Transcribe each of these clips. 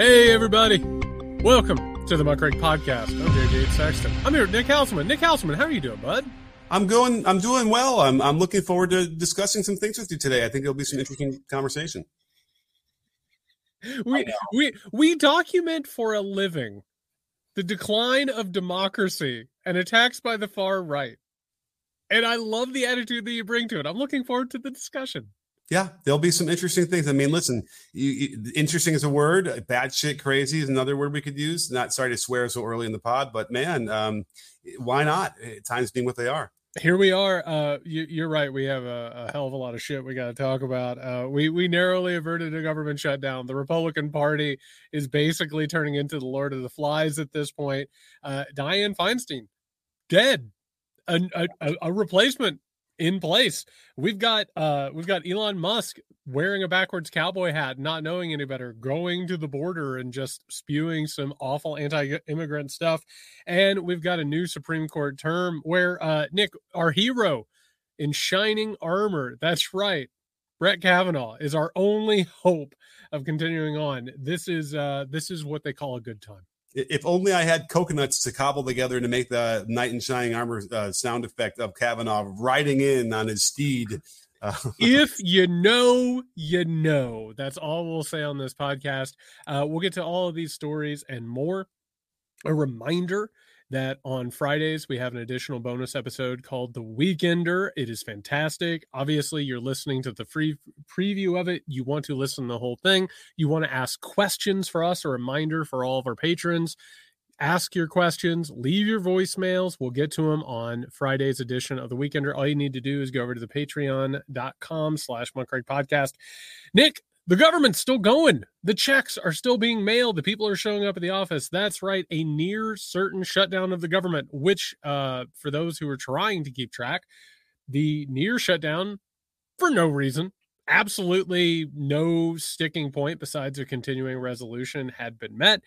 Hey, everybody. Welcome to the Muckrake Podcast. I'm JJ Sexton. I'm here with Nick Hauselman. Nick Hauselman, how are you doing, bud? I'm going. I'm doing well. I'm. I'm looking forward to discussing some things with you today. I think it'll be some interesting conversation. We we we document for a living the decline of democracy and attacks by the far right, and I love the attitude that you bring to it. I'm looking forward to the discussion. Yeah, there'll be some interesting things. I mean, listen, you, you, interesting is a word. Bad shit, crazy is another word we could use. Not sorry to swear so early in the pod, but man, um, why not? Times being what they are here we are. Uh, you, are right. We have a, a, hell of a lot of shit we got to talk about. Uh, we we narrowly averted a government shutdown. The Republican Party is basically turning into the Lord of the Flies at this point. Uh, Dianne Feinstein dead. A, a, a replacement in place. We've got uh we've got Elon Musk wearing a backwards cowboy hat, not knowing any better, going to the border and just spewing some awful anti-immigrant stuff. And we've got a new Supreme Court term where uh Nick, our hero in shining armor, that's right. Brett Kavanaugh is our only hope of continuing on. This is uh this is what they call a good time if only I had coconuts to cobble together to make the knight in shining armor uh, sound effect of Kavanaugh riding in on his steed. Uh, if you know, you know. That's all we'll say on this podcast. Uh, we'll get to all of these stories and more. A reminder that on Fridays we have an additional bonus episode called The Weekender. It is fantastic. Obviously, you're listening to the free preview of it. You want to listen to the whole thing. You want to ask questions for us, a reminder for all of our patrons. Ask your questions, leave your voicemails. We'll get to them on Friday's edition of The Weekender. All you need to do is go over to the patreon.com slash podcast. Nick, the government's still going. The checks are still being mailed. The people are showing up at the office. That's right, a near certain shutdown of the government, which, uh, for those who are trying to keep track, the near shutdown for no reason, absolutely no sticking point besides a continuing resolution had been met.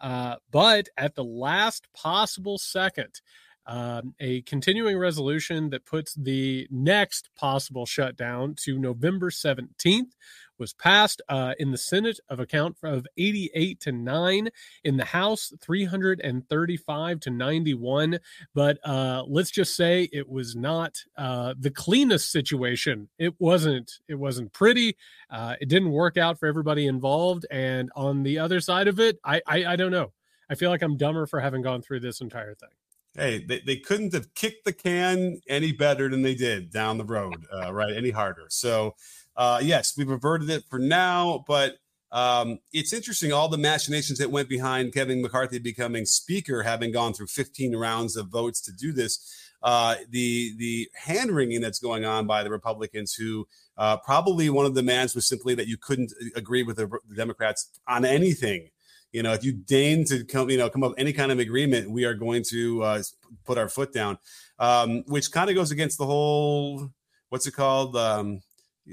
Uh, but at the last possible second, um, a continuing resolution that puts the next possible shutdown to November 17th was passed uh, in the Senate of a count of 88 to 9, in the House 335 to 91. But uh, let's just say it was not uh, the cleanest situation. It wasn't. It wasn't pretty. Uh, it didn't work out for everybody involved. And on the other side of it, I, I, I don't know. I feel like I'm dumber for having gone through this entire thing hey, they, they couldn't have kicked the can any better than they did down the road, uh, right? Any harder. So, uh, yes, we've averted it for now, but um, it's interesting all the machinations that went behind Kevin McCarthy becoming speaker, having gone through 15 rounds of votes to do this. Uh, the the hand wringing that's going on by the Republicans, who uh, probably one of the demands was simply that you couldn't agree with the, the Democrats on anything you know, if you deign to come, you know, come up any kind of agreement, we are going to uh, put our foot down, um, which kind of goes against the whole, what's it called, um,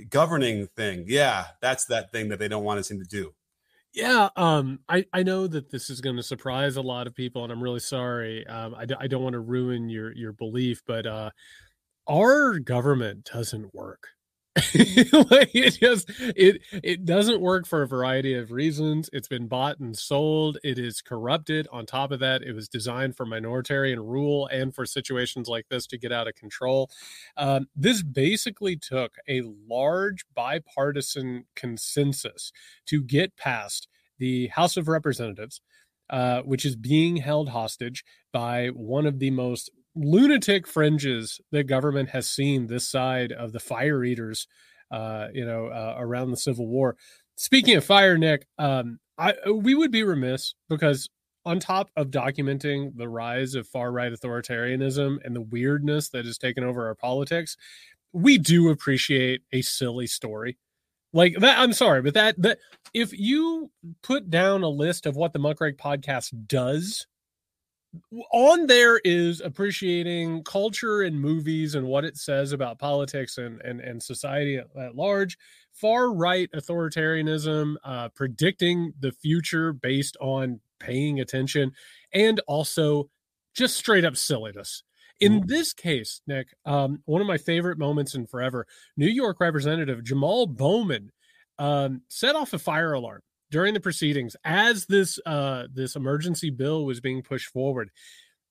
governing thing. Yeah, that's that thing that they don't want us to do. Yeah, um, I I know that this is going to surprise a lot of people, and I'm really sorry. Um, I, I don't want to ruin your your belief, but uh, our government doesn't work. like it just it it doesn't work for a variety of reasons. It's been bought and sold. It is corrupted. On top of that it was designed for minoritarian rule and for situations like this to get out of control. Um, this basically took a large bipartisan consensus to get past the house of representatives uh, which is being held hostage by one of the most lunatic fringes that government has seen this side of the fire eaters, uh, you know, uh, around the Civil War. Speaking of fire, Nick, um, I we would be remiss because on top of documenting the rise of far right authoritarianism and the weirdness that has taken over our politics, we do appreciate a silly story like that. I'm sorry, but that that if you put down a list of what the Muckrake podcast does on there is appreciating culture and movies and what it says about politics and and, and society at, at large. Far right authoritarianism uh, predicting the future based on paying attention and also just straight up silliness. In mm-hmm. this case nick um, one of my favorite moments in forever new york representative jamal bowman um, set off a fire alarm during the proceedings as this uh this emergency bill was being pushed forward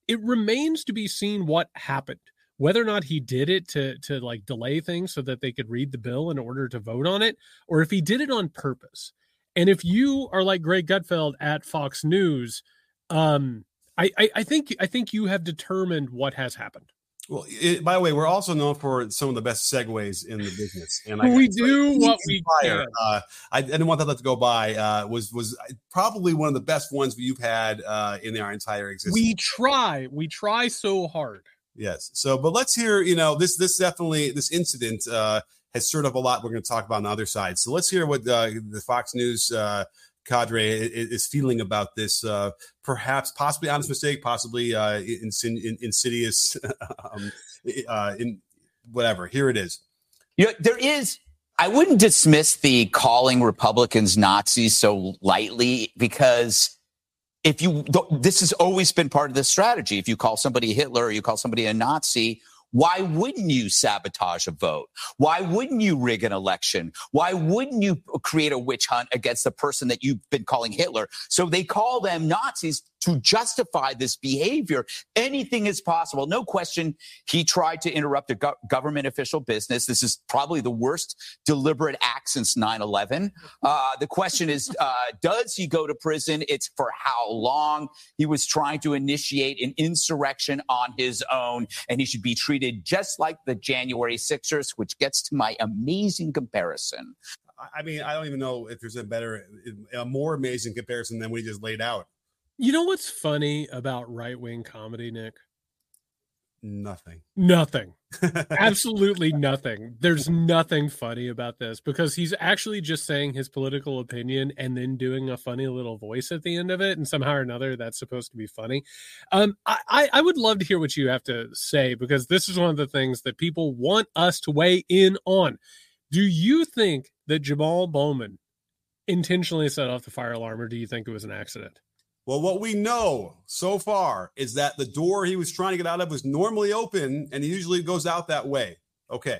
it remains to be seen what happened whether or not he did it to to like delay things so that they could read the bill in order to vote on it or if he did it on purpose and if you are like greg gutfeld at fox news um I, I, I think I think you have determined what has happened. Well, it, by the way, we're also known for some of the best segues in the business, and I, we do like, what we fire. Can. Uh, I, I, didn't want that to go by. Uh, was was probably one of the best ones you've had uh, in our entire existence. We try, we try so hard. Yes. So, but let's hear. You know, this this definitely this incident uh, has stirred up a lot. We're going to talk about on the other side. So let's hear what uh, the Fox News uh, cadre is feeling about this uh, perhaps possibly honest mistake possibly uh, insidious um, uh, in whatever here it is. You know, there is i wouldn't dismiss the calling republicans nazis so lightly because if you this has always been part of the strategy. If you call somebody hitler or you call somebody a nazi why wouldn't you sabotage a vote? Why wouldn't you rig an election? Why wouldn't you create a witch hunt against the person that you've been calling Hitler? So they call them Nazis to justify this behavior. Anything is possible. No question. He tried to interrupt a go- government official business. This is probably the worst deliberate act since 9 11. Uh, the question is, uh, does he go to prison? It's for how long? He was trying to initiate an insurrection on his own, and he should be treated just like the January Sixers, which gets to my amazing comparison. I mean, I don't even know if there's a better, a more amazing comparison than we just laid out. You know what's funny about right wing comedy, Nick? Nothing. Nothing. Absolutely nothing. There's nothing funny about this because he's actually just saying his political opinion and then doing a funny little voice at the end of it, and somehow or another that's supposed to be funny. Um, I, I would love to hear what you have to say because this is one of the things that people want us to weigh in on. Do you think that Jamal Bowman intentionally set off the fire alarm, or do you think it was an accident? Well, what we know so far is that the door he was trying to get out of was normally open and he usually goes out that way. Okay.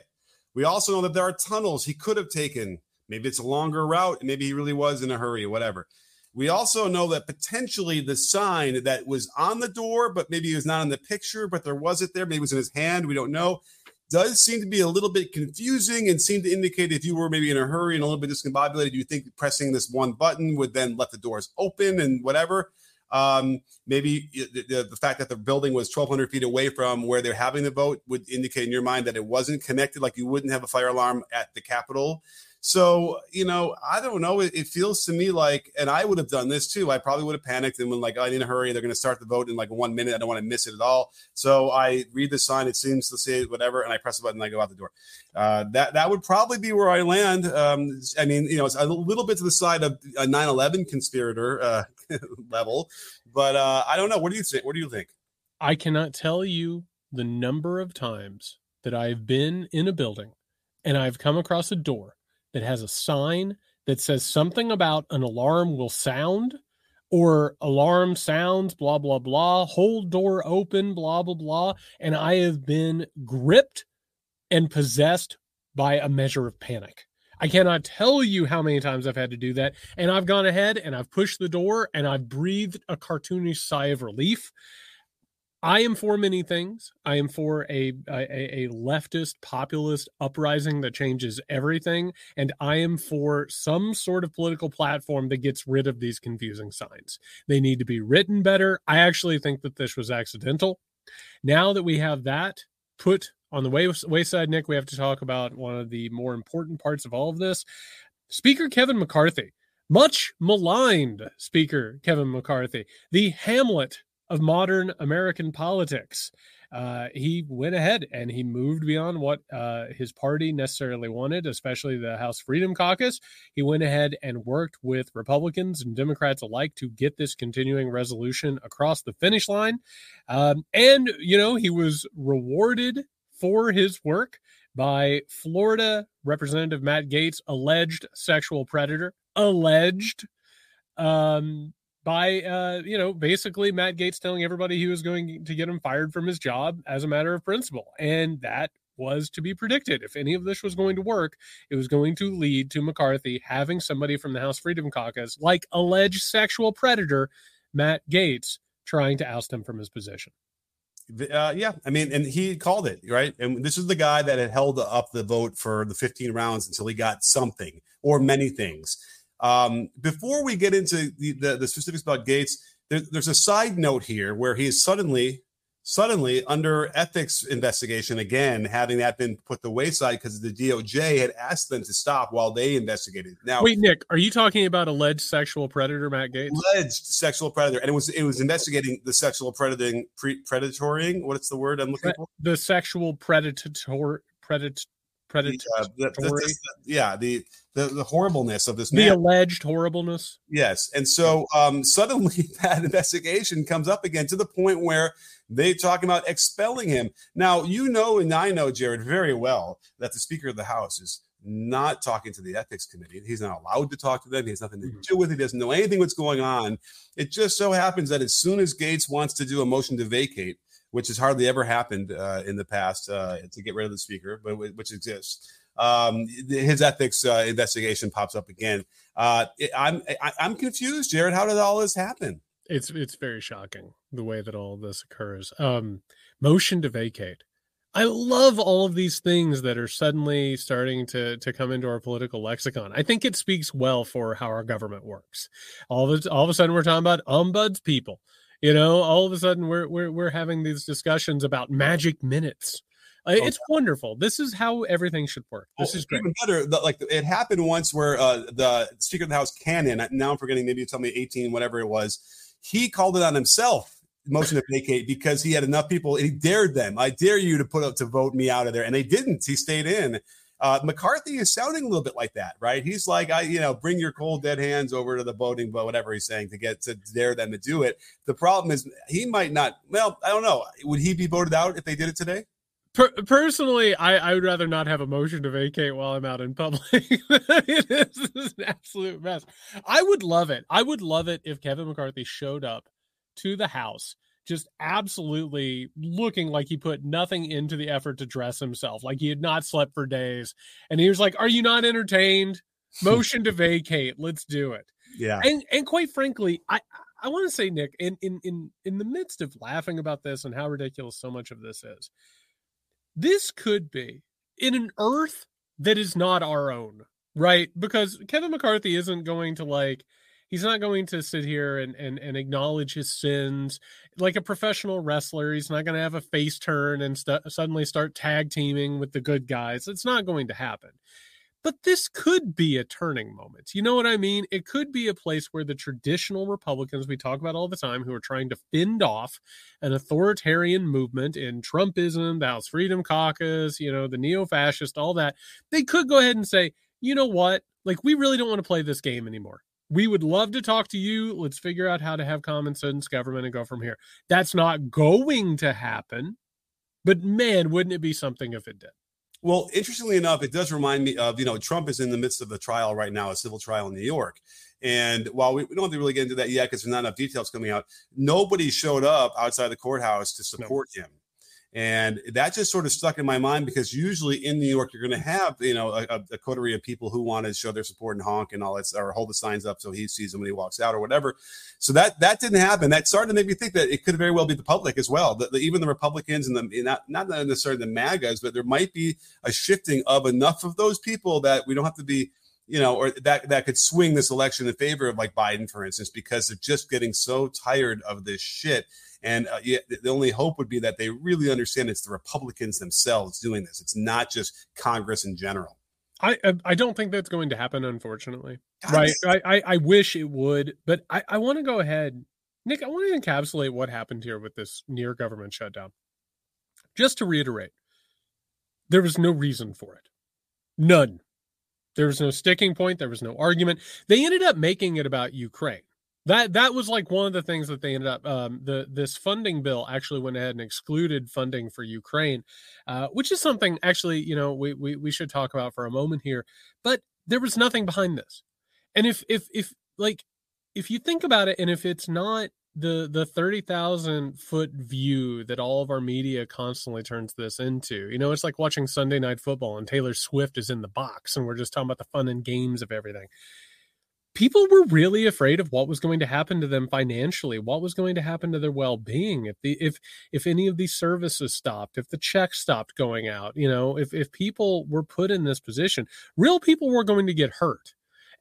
We also know that there are tunnels he could have taken. Maybe it's a longer route. Maybe he really was in a hurry whatever. We also know that potentially the sign that was on the door, but maybe it was not in the picture, but there was it there. Maybe it was in his hand. We don't know. Does seem to be a little bit confusing and seem to indicate if you were maybe in a hurry and a little bit discombobulated, you think pressing this one button would then let the doors open and whatever. Um, maybe the, the, the, fact that the building was 1,200 feet away from where they're having the vote would indicate in your mind that it wasn't connected, like you wouldn't have a fire alarm at the Capitol. So, you know, I don't know. It, it, feels to me like, and I would have done this too. I probably would have panicked and when like, I'm in a hurry. They're going to start the vote in like one minute. I don't want to miss it at all. So I read the sign. It seems to say whatever, and I press the button. and I go out the door. Uh, that that would probably be where I land. Um, I mean, you know, it's a little bit to the side of a 9/11 conspirator uh, level, but uh, I don't know. What do you think? What do you think? I cannot tell you the number of times that I've been in a building and I've come across a door that has a sign that says something about an alarm will sound or alarm sounds, blah, blah, blah, hold door open, blah, blah, blah. And I have been gripped and possessed by a measure of panic. I cannot tell you how many times I've had to do that. And I've gone ahead and I've pushed the door and I've breathed a cartoonish sigh of relief. I am for many things. I am for a, a, a leftist populist uprising that changes everything, and I am for some sort of political platform that gets rid of these confusing signs. They need to be written better. I actually think that this was accidental. Now that we have that put on the way, wayside, Nick, we have to talk about one of the more important parts of all of this. Speaker Kevin McCarthy, much maligned Speaker Kevin McCarthy, the Hamlet of modern American politics. Uh, he went ahead and he moved beyond what uh, his party necessarily wanted, especially the House Freedom Caucus. He went ahead and worked with Republicans and Democrats alike to get this continuing resolution across the finish line. Um, and, you know, he was rewarded for his work by Florida Representative Matt Gaetz, alleged sexual predator, alleged. Um, by uh, you know basically Matt Gaetz telling everybody he was going to get him fired from his job as a matter of principle, and that was to be predicted. If any of this was going to work, it was going to lead to McCarthy having somebody from the House Freedom Caucus, like alleged sexual predator Matt Gaetz, trying to oust him from his position. Uh, yeah, I mean, and he called it right. And this is the guy that had held up the vote for the 15 rounds until he got something or many things. Um, before we get into the, the, the specifics about Gaetz, there, there's a side note here where he is suddenly suddenly under ethics investigation again, having that been put the wayside because the DOJ had asked them to stop while they investigated. Now, wait, Nick, are you talking about alleged sexual predator Matt Gaetz? Alleged sexual predator, and it was it was investigating the sexual predating pre, predatoring. What's the word I'm looking for? The sexual predator predator predatory. The, the, the, yeah, the, the the horribleness of this the alleged horribleness. Yes, and so um, suddenly that investigation comes up again to the point where they talking about expelling him. Now you know, and I know Jared very well that the Speaker of the House is not talking to the ethics committee. He's not allowed to talk to them. He has nothing to mm-hmm. do with it. He doesn't know anything what's going on. It just so happens that as soon as Gaetz wants to do a motion to vacate, which has hardly ever happened uh, in the past uh, to get rid of the speaker, but which exists. Um, his ethics uh, investigation pops up again. Uh, I'm I, am i am confused, Jared. How did all this happen? It's it's very shocking the way that all this occurs. Um, motion to vacate. I love all of these things that are suddenly starting to to come into our political lexicon. I think it speaks well for how our government works. All of all of a sudden, we're talking about ombuds people. You know, all of a sudden we're we're we're having these discussions about magic minutes. Uh, oh, it's wonderful. This is how everything should work. This oh, is great. Even better, the, like it happened once where uh, the Speaker of the House, Cannon, now I'm forgetting, maybe you tell me 18, whatever it was, he called it on himself, motion to vacate, because he had enough people. He dared them. I dare you to put up to vote me out of there, and they didn't. He stayed in. Uh, McCarthy is sounding a little bit like that, right? He's like, I, you know, bring your cold dead hands over to the voting, but whatever he's saying to get to dare them to do it. The problem is he might not. Well, I don't know. Would he be voted out if they did it today? Personally, I, I would rather not have a motion to vacate while I'm out in public. this is an absolute mess. I would love it. I would love it if Kevin McCarthy showed up to the House just absolutely looking like he put nothing into the effort to dress himself, like he had not slept for days. And he was like, Are you not entertained? Motion to vacate. Let's do it. Yeah. And and quite frankly, I I want to say, Nick, in in in in the midst of laughing about this and how ridiculous so much of this is, this could be in an earth that is not our own, right? Because Kevin McCarthy isn't going to like he's not going to sit here and, and, and acknowledge his sins like a professional wrestler. He's not going to have a face turn and st- suddenly start tag teaming with the good guys. It's not going to happen. But this could be a turning moment. You know what I mean? It could be a place where the traditional Republicans we talk about all the time, who are trying to fend off an authoritarian movement in Trumpism, the House Freedom Caucus, you know, the neo fascist, all that, they could go ahead and say, you know what? Like, we really don't want to play this game anymore we would love to talk to you. Let's figure out how to have common sense government and go from here. That's not going to happen, but man, wouldn't it be something if it did? Well, interestingly enough, it does remind me of, you know, Trump is in the midst of a trial right now, a civil trial in New York. And while we, we don't have to really get into that yet because there's not enough details coming out, nobody showed up outside the courthouse to support no. him. And that just sort of stuck in my mind because usually in New York, you're going to have, you know, a, a, coterie of people who want to show their support and honk and all that, or hold the signs up so he sees them when he walks out or whatever. So that that didn't happen. That started to make me think that it could very well be the public as well. That even the Republicans and the not not necessarily the MAGAs, but there might be a shifting of enough of those people that we don't have to be you know, or that that could swing this election in favor of like Biden, for instance, because they're just getting so tired of this shit. And uh, yeah, the only hope would be that they really understand it's the Republicans themselves doing this. It's not just Congress in general. I I don't think that's going to happen, unfortunately. God, right? I, I, I wish it would, but I I want to go ahead, Nick. I want to encapsulate what happened here with this near government shutdown. Just to reiterate, there was no reason for it, none. There was no sticking point. There was no argument. They ended up making it about Ukraine. That that was like one of the things that they ended up. Um, the this funding bill actually went ahead and excluded funding for Ukraine, uh, which is something actually you know we, we we should talk about for a moment here. But there was nothing behind this, and if if if like if you think about it, and if it's not the the 30,000 foot view that all of our media constantly turns this into. You know, it's like watching Sunday night football and Taylor Swift is in the box and we're just talking about the fun and games of everything. People were really afraid of what was going to happen to them financially, what was going to happen to their well-being if the if if any of these services stopped, if the checks stopped going out, you know, if if people were put in this position, real people were going to get hurt.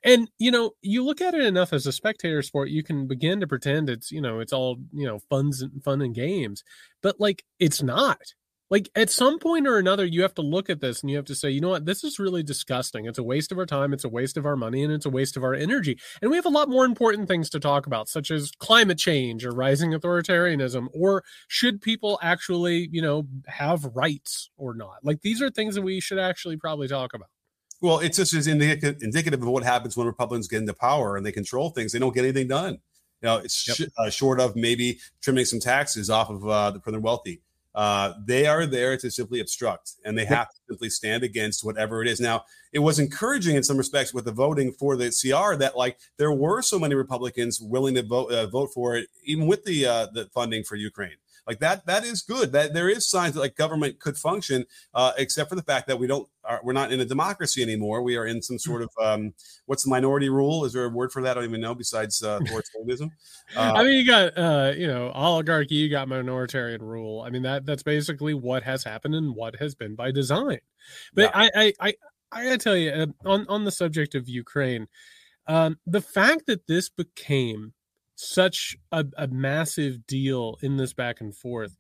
And you know you look at it enough as a spectator sport you can begin to pretend it's you know it's all you know fun's and fun and games but like it's not like at some point or another you have to look at this and you have to say you know what this is really disgusting it's a waste of our time it's a waste of our money and it's a waste of our energy and we have a lot more important things to talk about such as climate change or rising authoritarianism or should people actually you know have rights or not like these are things that we should actually probably talk about well, it's just as indicative, indicative of what happens when Republicans get into power and they control things. They don't get anything done. You know, it's yep. sh- uh, short of maybe trimming some taxes off of uh, the, for the wealthy. Uh, they are there to simply obstruct, and they have to simply stand against whatever it is. Now, it was encouraging in some respects with the voting for the CR that like there were so many Republicans willing to vote uh, vote for it, even with the uh, the funding for Ukraine. Like that, that is good. That there is signs that like government could function, uh, except for the fact that we don't, are, we're not in a democracy anymore. We are in some sort of um, what's the minority rule? Is there a word for that? I don't even know. Besides uh, authoritarianism, uh, I mean, you got uh, you know oligarchy, you got minoritarian rule. I mean that that's basically what has happened and what has been by design. But yeah. I, I I I gotta tell you uh, on on the subject of Ukraine. Um, the fact that this became such a, a massive deal in this back and forth.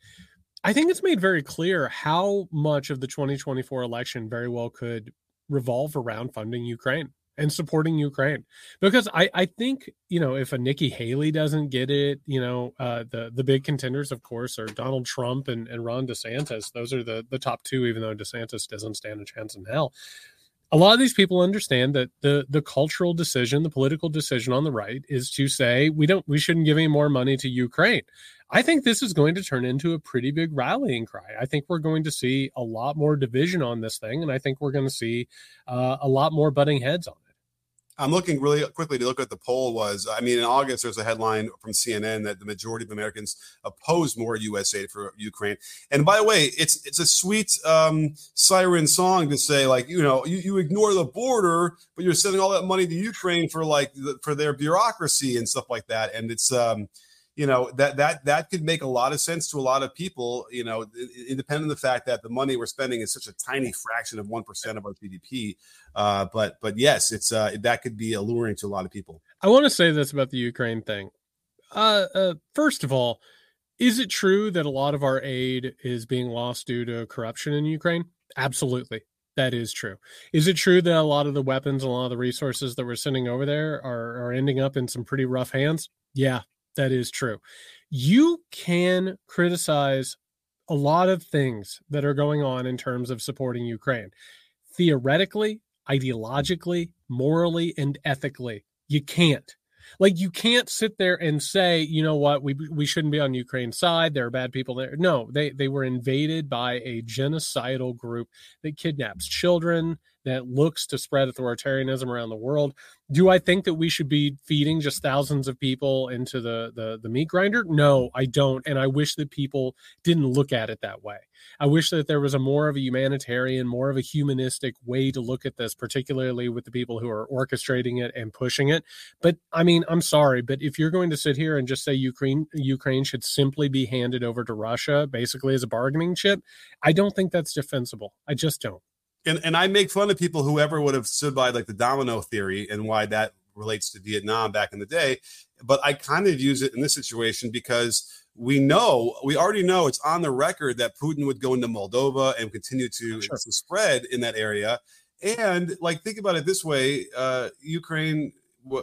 I think it's made very clear how much of the 2024 election very well could revolve around funding Ukraine and supporting Ukraine. Because I, I think, you know, if a Nikki Haley doesn't get it, you know, uh, the, the big contenders, of course, are Donald Trump and, and Ron DeSantis. Those are the, the top two, even though DeSantis doesn't stand a chance in hell a lot of these people understand that the the cultural decision, the political decision on the right is to say we don't we shouldn't give any more money to Ukraine. I think this is going to turn into a pretty big rallying cry. I think we're going to see a lot more division on this thing, and I think we're going to see uh, a lot more butting heads on it. I'm looking really quickly to look at the poll was. I mean, in August, there's a headline from CNN that the majority of Americans oppose more U.S. aid for Ukraine. And by the way, it's it's a sweet um, siren song to say like, you know, you, you ignore the border, but you're sending all that money to Ukraine for like the, for their bureaucracy and stuff like that. And it's um, you know that that that could make a lot of sense to a lot of people you know independent of the fact that the money we're spending is such a tiny fraction of 1% of our gdp uh, but but yes it's uh, that could be alluring to a lot of people i want to say this about the ukraine thing uh, uh, first of all is it true that a lot of our aid is being lost due to corruption in ukraine absolutely that is true. Is it true that a lot of the weapons and a lot of the resources that we're sending over there are, are ending up in some pretty rough hands? Yeah, that is true. You can criticize a lot of things that are going on in terms of supporting Ukraine. Theoretically, ideologically, morally, and ethically, you can't. Like you can't sit there and say, you know what, we we shouldn't be on Ukraine's side. There are bad people there. No, they they were invaded by a genocidal group that kidnaps children, that looks to spread authoritarianism around the world. Do I think that we should be feeding just thousands of people into the, the the meat grinder? No, I don't, and I wish that people didn't look at it that way. I wish that there was a more of a humanitarian, more of a humanistic way to look at this, particularly with the people who are orchestrating it and pushing it. But I mean, I'm sorry, but if you're going to sit here and just say Ukraine Ukraine should simply be handed over to Russia, basically as a bargaining chip, I don't think that's defensible. I just don't and and I make fun of people whoever would have stood by like the domino theory and why that relates to Vietnam back in the day. But I kind of use it in this situation because we know, we already know it's on the record that Putin would go into Moldova and continue to, sure. to spread in that area. And like, think about it this way: uh, Ukraine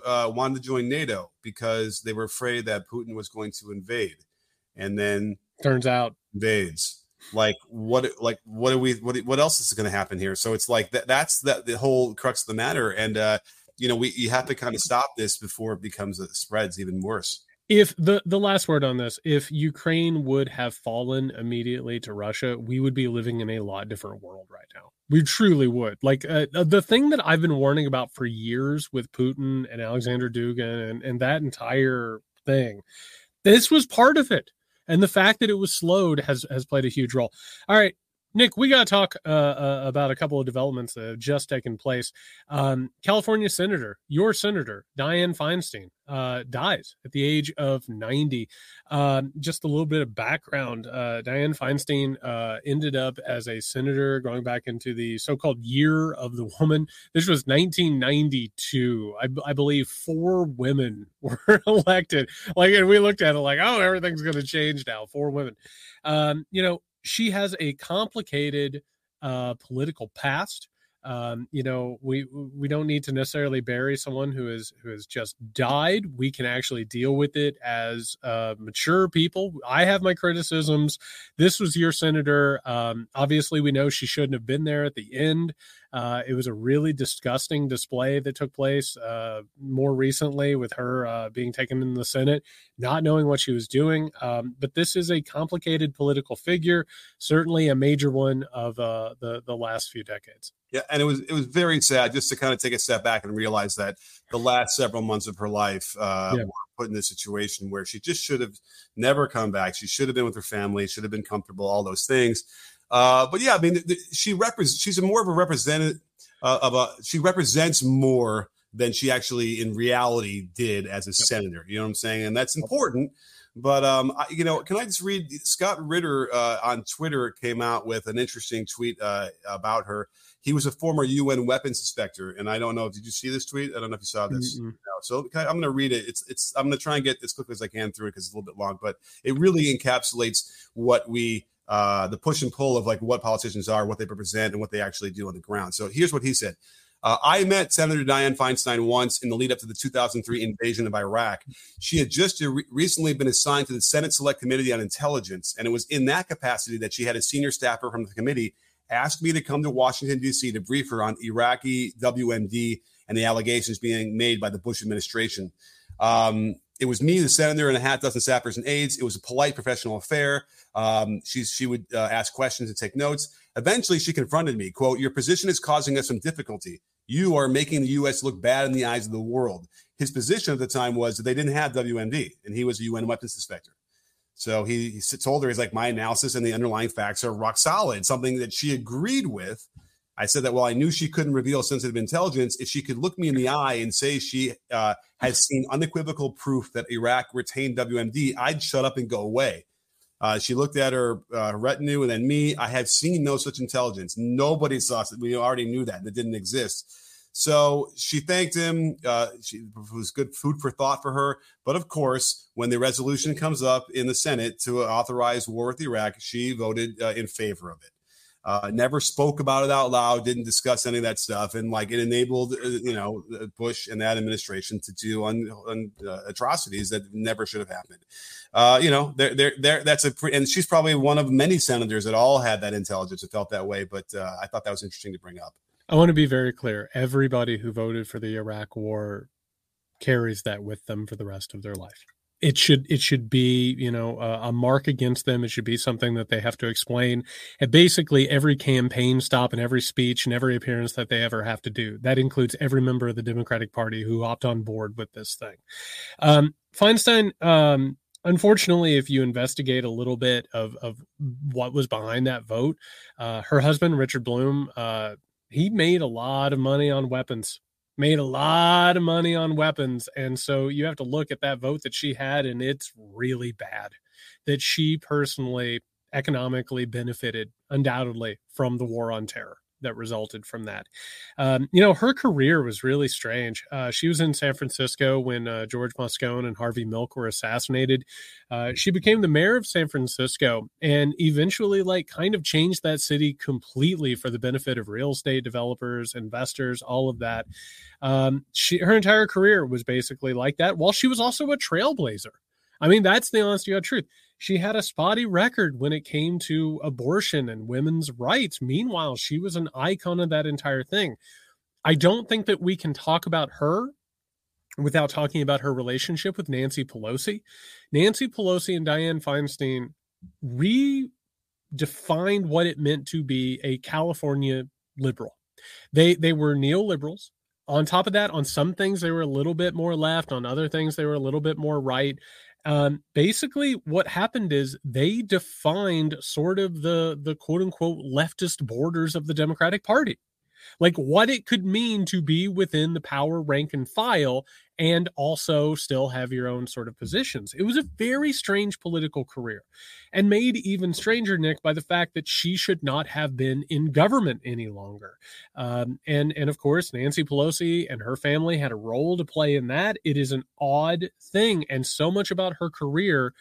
uh, wanted to join NATO because they were afraid that Putin was going to invade, and then turns out invades like what like what are we what what else is going to happen here? So it's like that that's that the whole crux of the matter. And uh you know we you have to kind of stop this before it becomes it spreads even worse. If the the last word on this if ukraine would have fallen immediately to russia we would be living in a lot different world right now. We truly would. Like uh, uh the thing that i've been warning about for years with putin and alexander dugin and, and that entire thing This was part of it. And the fact that it was slowed has has played a huge role. All right, Nick, we got to talk uh, uh, about a couple of developments that have just taken place. Um, California Senator, your senator, Dianne Feinstein, uh, dies at the age of 90. Um, just a little bit of background uh, Dianne Feinstein uh, ended up as a senator going back into the so called Year of the Woman. This was 1992. I, I believe four women were elected. Like, and we looked at it like, oh, everything's going to change now. Four women. Um, you know, she has a complicated uh, political past. Um, you know, we we don't need to necessarily bury someone who is who has just died. We can actually deal with it as uh, mature people. I have my criticisms. This was your senator. Um, obviously, we know she shouldn't have been there at the end. Uh, it was a really disgusting display that took place uh, more recently with her uh, being taken in the Senate, not knowing what she was doing. Um, but this is a complicated political figure, certainly a major one of uh, the the last few decades. Yeah, and it was it was very sad just to kind of take a step back and realize that the last several months of her life uh, yeah. were put in a situation where she just should have never come back. She should have been with her family, should have been comfortable, all those things. Uh, but yeah, I mean, she represents. She's a more of a representative uh, of a. She represents more than she actually in reality did as a yep. senator. You know what I'm saying? And that's important. But um, I, you know, can I just read Scott Ritter uh, on Twitter came out with an interesting tweet uh, about her. He was a former UN weapons inspector, and I don't know. Did you see this tweet? I don't know if you saw this. Mm-hmm. No. So I'm going to read it. It's it's. I'm going to try and get as quickly as I can through it because it's a little bit long, but it really encapsulates what we uh, the push and pull of like what politicians are, what they represent, and what they actually do on the ground. So here's what he said. Uh, I met Senator Dianne Feinstein once in the lead up to the 2003 invasion of Iraq. She had just re- recently been assigned to the Senate Select Committee on Intelligence, and it was in that capacity that she had a senior staffer from the committee ask me to come to Washington, D.C. to brief her on Iraqi WMD and the allegations being made by the Bush administration. Um, it was me, the senator, and a half dozen staffers and aides. It was a polite professional affair. Um, she, she would uh, ask questions and take notes. Eventually, she confronted me, quote, your position is causing us some difficulty. You are making the U.S. look bad in the eyes of the world. His position at the time was that they didn't have WMD, and he was a UN weapons inspector. So he, he told her, he's like, my analysis and the underlying facts are rock solid, something that she agreed with. I said that, while I knew she couldn't reveal sensitive intelligence. If she could look me in the eye and say she uh, has seen unequivocal proof that Iraq retained WMD, I'd shut up and go away. Uh, she looked at her uh, retinue and then me. I had seen no such intelligence. Nobody saw it. We already knew that. That didn't exist. So she thanked him. Uh, she, it was good food for thought for her. But of course, when the resolution comes up in the Senate to authorize war with Iraq, she voted uh, in favor of it. Uh, never spoke about it out loud, didn't discuss any of that stuff, and like it enabled, uh, you know, Bush and that administration to do un, un, uh, atrocities that never should have happened. Uh, you know, there, there, there. That's a pre- and she's probably one of many senators that all had that intelligence and felt that way. But uh, I thought that was interesting to bring up. I want to be very clear. Everybody who voted for the Iraq War carries that with them for the rest of their life it should it should be you know a, a, mark against them. It should be something that they have to explain. At basically every campaign stop and every speech and every appearance that they ever have to do that includes every member of the democratic party who hopped on board with this thing. Um, feinstein um, unfortunately if you investigate a little bit of, of what was behind that vote uh, her husband richard blum uh, he made a lot of money on weapons made a lot of money on weapons. And so you have to look at that vote that she had, and it's really bad that she personally economically benefited undoubtedly from the war on terror that resulted from that. Um, you know, her career was really strange. Uh, she was in San Francisco when uh, George Moscone and Harvey Milk were assassinated. Uh, she became the mayor of San Francisco and eventually, like, kind of changed that city completely for the benefit of real estate developers, investors, all of that. Um, she, her entire career was basically like that, while she was also a trailblazer. I mean, that's the honest truth she had a spotty record when it came to abortion and women's rights. Meanwhile, she was an icon of that entire thing. I don't think that we can talk about her without talking about her relationship with Nancy Pelosi. Nancy Pelosi and Dianne Feinstein redefined what it meant to be a California liberal. They they were neoliberals. on top of that, on some things they were a little bit more left, on other things they were a little bit more right. Um, basically, what happened is they defined sort of the the quote unquote leftist borders of the Democratic Party like what it could mean to be within the power rank and file and also still have your own sort of positions. It was a very strange political career and made even stranger, Nick, by the fact that she should not have been in government any longer. Um, and, and of course, Nancy Pelosi and her family had a role to play in that. It is an odd thing. And so much about her career,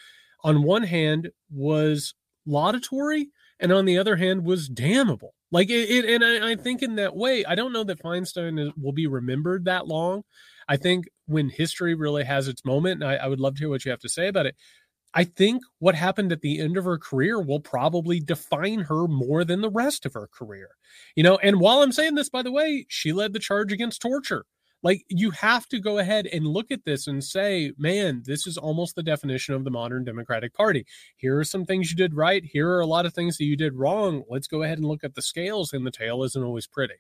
on one hand, was laudatory and on the other hand was damnable like it, it and I, I, think in that way, I don't know that Feinstein will be remembered that long. I think when history really has its moment, and I, I would love to hear what you have to say about it. I think what happened at the end of her career will probably define her more than the rest of her career. You know, and while I'm saying this, by the way, she led the charge against torture. Like you have to go ahead and look at this and say, man, this is almost the definition of the modern Democratic Party. Here are some things you did right. Here are a lot of things that you did wrong. Let's go ahead and look at the scales, and the tale isn't always pretty.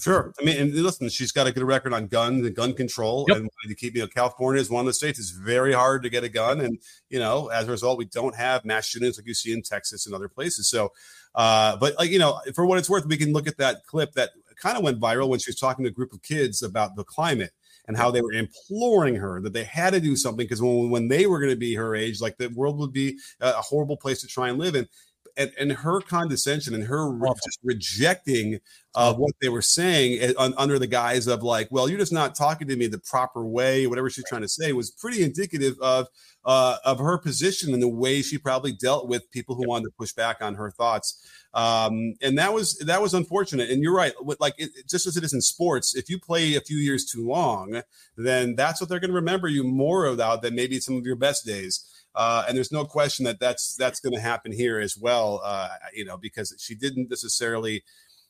Sure. I mean, and listen, she's got a good record on guns and gun control. Yep. And to keep, you know, California is one of the states. It's very hard to get a gun. And, you know, as a result, we don't have mass shootings like you see in Texas and other places. So, uh, but like, you know, for what it's worth, we can look at that clip that kind of went viral when she was talking to a group of kids about the climate and how they were imploring her that they had to do something because when, when they were going to be her age, like the world would be a horrible place to try and live in. And, and her condescension and her re- just rejecting of what they were saying eh, under the guise of like, well, you're just not talking to me the proper way, whatever she's trying to say was pretty indicative of uh, of her position and the way she probably dealt with people who wanted to push back on her thoughts. Um, and that was that was unfortunate. And you're right. Like it, just as it is in sports, if you play a few years too long, then that's what they're going to remember you more about than maybe some of your best days. Uh, and there's no question that that's that's going to happen here as well. Uh, you know, because she didn't necessarily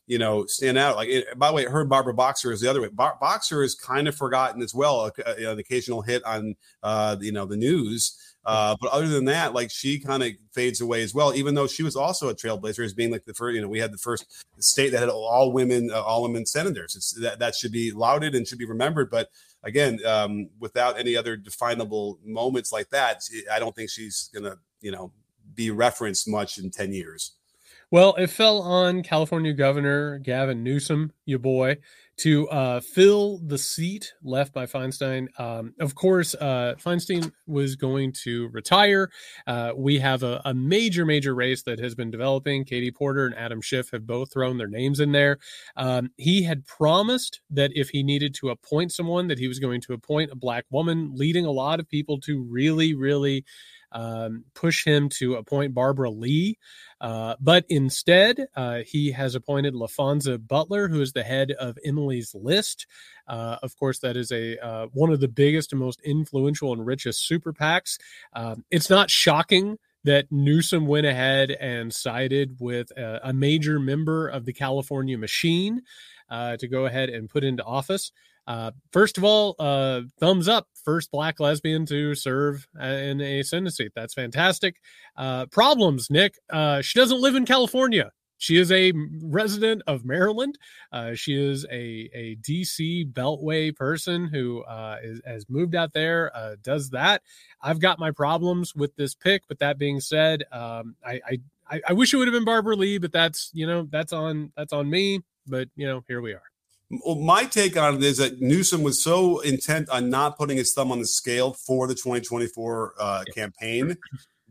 you know, stand out. Like, it, by the way, her Barbara Boxer is the other way. Bo- Boxer is kind of forgotten as well. Uh, you an occasional hit on, uh, you know, the news. Uh, but other than that, like she kind of fades away as well, even though she was also a trailblazer as being like the first, you know, we had the first state that had all women, uh, all women senators. It's that, that should be lauded and should be remembered. But again, um, without any other definable moments like that, I don't think she's going to, you know, be referenced much in 10 years. Well, it fell on California Governor Gavin Newsom, your boy, to uh, fill the seat left by Feinstein. Um, of course, uh, Feinstein was going to retire. Uh, we have a, a, major, major race that has been developing. Katie Porter and Adam Schiff have both thrown their names in there. Um, he had promised that if he needed to appoint someone, that he was going to appoint a black woman, leading a lot of people to really, really um, push him to appoint Barbara Lee. Uh, but instead, uh, he has appointed Laphonza Butler, who is the head of Emily's List. Uh, of course, that is a uh, one of the biggest and most influential and richest super PACs. Um, it's not shocking that Newsom went ahead and sided with a, a major member of the California machine uh, to go ahead and put into office. Uh, first of all, thumbs up, first black lesbian to serve uh, in a Senate seat. That's fantastic. Uh, problems, Nick. Uh, she doesn't live in California. She is a resident of Maryland. Uh, she is a, a DC Beltway person who uh, is, has moved out there, uh, does that. I've got my problems with this pick, but that being said, um, I, I, I wish it would have been Barbara Lee, but that's you know that's on that's on me. But you know here we are my take on it is that Newsom was so intent on not putting his thumb on the scale for the 2024 uh, campaign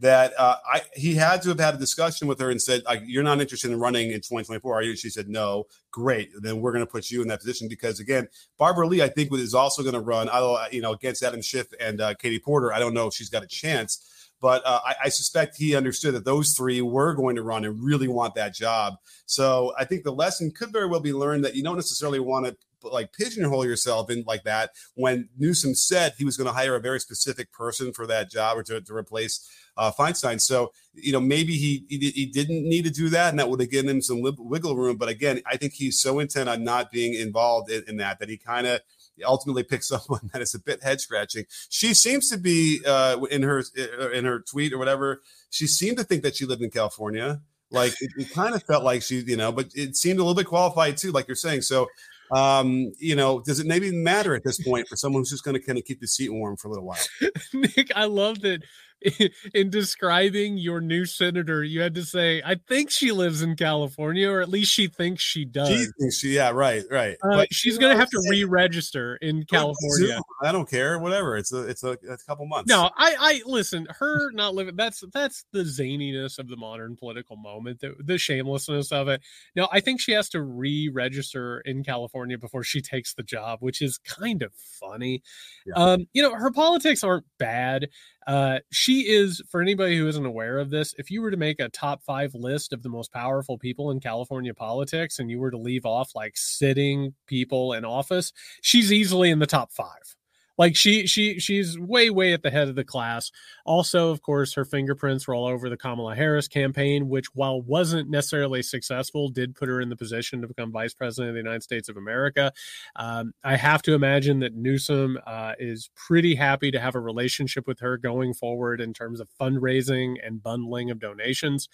that uh, I, he had to have had a discussion with her and said, "You're not interested in running in 2024, are you?" She said, "No." Great, then we're going to put you in that position because again, Barbara Lee, I think, is also going to run. Although you know, against Adam Schiff and uh, Katie Porter, I don't know if she's got a chance. But uh, I, I, suspect he understood that those three were going to run and really want that job. So I think the lesson could very well be learned that you don't necessarily want to like pigeonhole yourself in like that when Newsom said he was going to hire a very specific person for that job or to, to replace uh, Feinstein. So, you know, maybe he, he, he didn't need to do that and that would have given him some wiggle room. But again, I think he's so intent on not being involved in, in that that he kind of ultimately pick someone that is a bit head scratching. She seems to be uh, in her uh, in her tweet or whatever. She seemed to think that she lived in California. Like it, it kind of felt like she, you know, but it seemed a little bit qualified too, like you're saying. So Um, you know, does it maybe matter at this point for someone who's just going to kind of keep the seat warm for a little while? Nick, I love that in describing your new senator, you had to say, "I think she lives in California, or at least she thinks she does." She thinks she, yeah, right, right. Uh, but she's going to have to re-register in California. I don't care, whatever. It's a, it's a, a couple months. No, I, I listen. Her not living. That's that's the zaniness of the modern political moment. The, the shamelessness of it. No, I think she has to re-register in California before she takes the job, which is kind of funny. Yeah. Um, you know, her politics aren't bad. Uh, she is, for anybody who isn't aware of this, if you were to make a top five list of the most powerful people in California politics and you were to leave off like sitting people in office, she's easily in the top five. Like she she she's way way at the head of the class. Also, of course, her fingerprints were all over the Kamala Harris campaign, which while wasn't necessarily successful, did put her in the position to become vice president of the United States of America. Um, I have to imagine that Newsom uh, is pretty happy to have a relationship with her going forward in terms of fundraising and bundling of donations,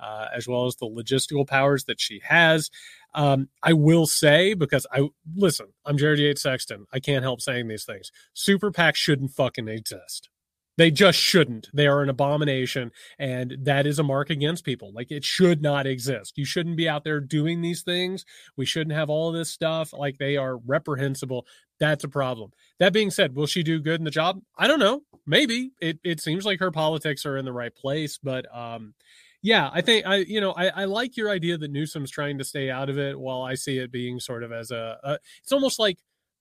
uh, as well as the logistical powers that she has. Um, I will say because I listen, I'm Jared Yates Sexton. I can't help saying these things. Super PACs shouldn't fucking exist. They just shouldn't. They are an abomination, and that is a mark against people. Like it should not exist. You shouldn't be out there doing these things. We shouldn't have all this stuff. Like they are reprehensible. That's a problem. That being said, will she do good in the job? I don't know. Maybe. It it seems like her politics are in the right place, but um, yeah, I think I, you know, I, I like your idea that Newsom's trying to stay out of it while I see it being sort of as a, a it's almost like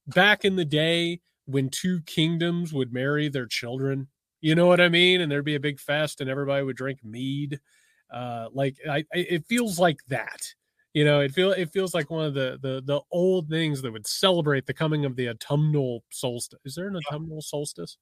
back in the day when two kingdoms would marry their children. You know what I mean? And there'd be a big fest and everybody would drink mead. Uh, like I, I it feels like that. You know, it feel it feels like one of the the the old things that would celebrate the coming of the autumnal solstice. Is there an autumnal solstice?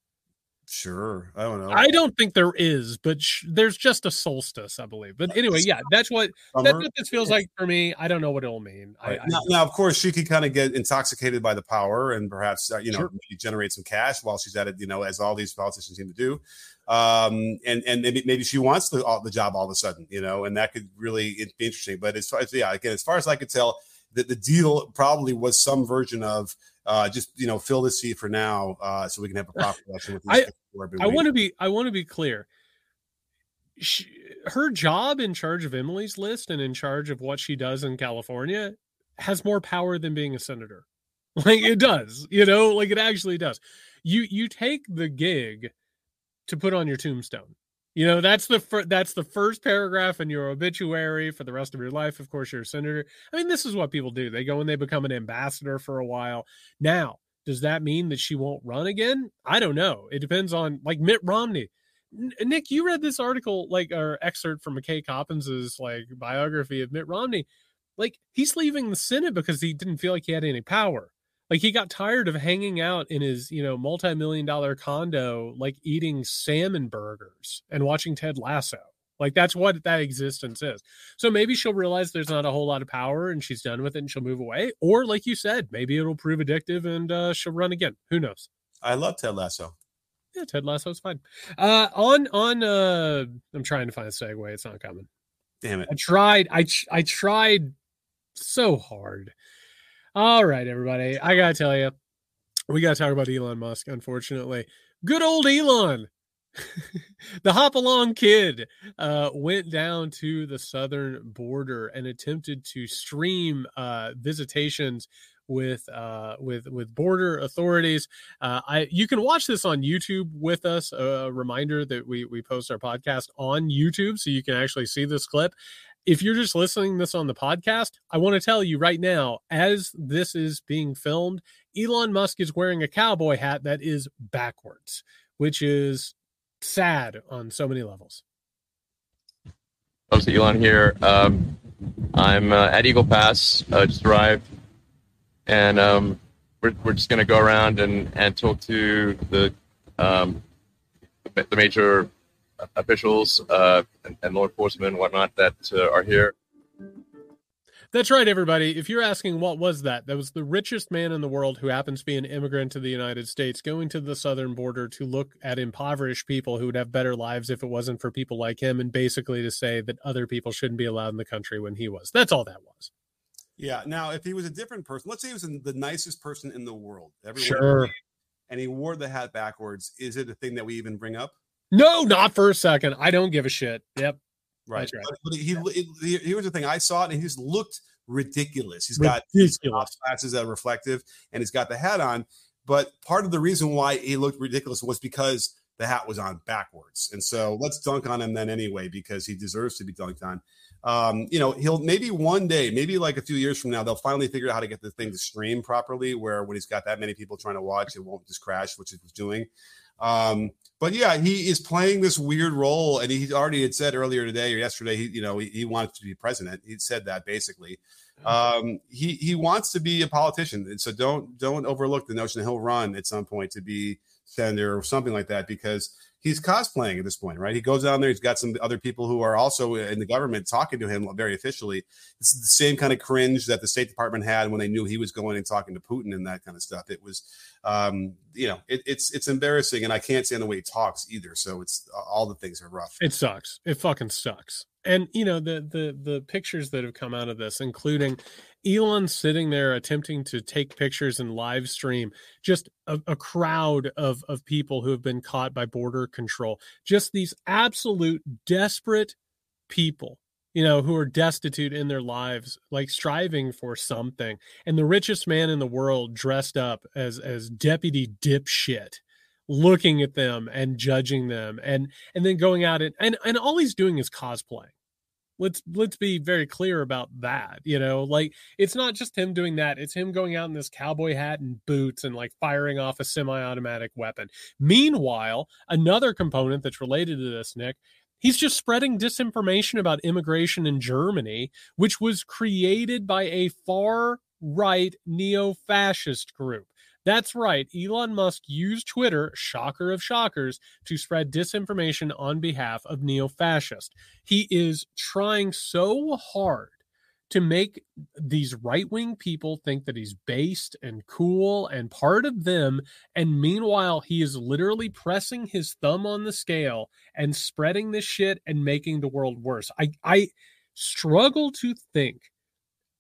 Sure. I don't know. I don't think there is, but sh- there's just a solstice, I believe. But anyway, yeah, that's what that's what this feels like for me. I don't know what it'll mean. Right. I, now, now, of course, she could kind of get intoxicated by the power and perhaps uh, you know sure. generate some cash while she's at it. You know, as all these politicians seem to do. Um, and and maybe maybe she wants the all, the job all of a sudden. You know, and that could really be interesting. But as far as yeah, again, as far as I could tell, that the deal probably was some version of uh, just you know fill the seat for now uh, so we can have a proper election. With I I want to be I want to be clear. She, her job in charge of Emily's list and in charge of what she does in California has more power than being a senator. Like it does, you know, like it actually does. You you take the gig to put on your tombstone. You know, that's the fir- that's the first paragraph in your obituary for the rest of your life. Of course, you're a senator. I mean, this is what people do. They go and they become an ambassador for a while. Now, does that mean that she won't run again? I don't know. It depends on like Mitt Romney. Nick, you read this article, like or excerpt from McKay Coppins's like biography of Mitt Romney. Like he's leaving the Senate because he didn't feel like he had any power like he got tired of hanging out in his you know multi-million dollar condo like eating salmon burgers and watching ted lasso. Like that's what that existence is. So maybe she'll realize there's not a whole lot of power and she's done with it and she'll move away. Or like you said maybe it'll prove addictive and uh, she'll run again. Who knows? I love ted lasso. Yeah ted lasso's fine. Uh on on uh i'm trying to find a segue. It's not coming. Damn it. I tried i i tried so hard all right, everybody. I got to tell you, we got to talk about Elon Musk, unfortunately. Good old Elon. the hop along kid uh, went down to the southern border and attempted to stream uh, visitations with uh, with with border authorities. Uh, I you can watch this on YouTube with us. A reminder that we we post our podcast on YouTube, so you can actually see this clip if you're just listening this on the podcast, I want to tell you right now, as this is being filmed, Elon Musk is wearing a cowboy hat that is backwards, which is sad on so many levels. Folks, Elon here. Um, I'm uh, at Eagle Pass, uh, just arrived, and um, we're, we're just going to go around and, and talk to the um, the major officials uh, and, and, law enforcement and whatnot that uh, are here. That's right, everybody. If you're asking what was that, that was the richest man in the world who happens to be an immigrant to the United States going to the southern border to look at impoverished people who would have better lives if it wasn't for people like him, and basically to say that other people shouldn't be allowed in the country when he was. That's all that was. Yeah. Now, if he was a different person, let's say he was the nicest person in the world, everyone Sure. and he wore the hat backwards, is it a thing that we even bring up? No, not for a second. I don't give a shit. Yep. Right. Right. But, but he, he, here's the thing. I saw it and he just looked ridiculous. He's got Ridiculous. glasses that are reflective and he's got the hat on. But part of the reason why he looked ridiculous was because the hat was on backwards. And so let's dunk on him then anyway, because he deserves to be dunked on. Um, you know, he'll maybe one day, maybe like a few years from now, they'll finally figure out how to get the thing to stream properly, where when he's got that many people trying to watch, it won't just crash, which it was doing. Um, but yeah, he is playing this weird role, and he already had said earlier today or yesterday, he, you know, he, he wanted to be president. He said that basically. Um, he he wants to be a politician, and so don't don't overlook the notion that he'll run at some point to be senator or something like that because he's cosplaying at this point, right? He goes down there. He's got some other people who are also in the government talking to him very officially. It's the same kind of cringe that the State Department had when they knew he was going and talking to Putin and that kind of stuff. It was, um, you know, it, it's it's embarrassing, and I can't stand the way he talks either. So it's all the things are rough. It sucks. It fucking sucks. And you know the the the pictures that have come out of this, including Elon sitting there attempting to take pictures and live stream, just a, a crowd of of people who have been caught by border control. Just these absolute desperate people, you know, who are destitute in their lives, like striving for something. And the richest man in the world dressed up as as deputy dipshit looking at them and judging them and and then going out and and, and all he's doing is cosplaying let's let's be very clear about that you know like it's not just him doing that it's him going out in this cowboy hat and boots and like firing off a semi-automatic weapon. Meanwhile another component that's related to this nick he's just spreading disinformation about immigration in germany which was created by a far right neo-fascist group that's right. Elon Musk used Twitter, shocker of shockers, to spread disinformation on behalf of neo fascist. He is trying so hard to make these right wing people think that he's based and cool and part of them. And meanwhile, he is literally pressing his thumb on the scale and spreading this shit and making the world worse. I, I struggle to think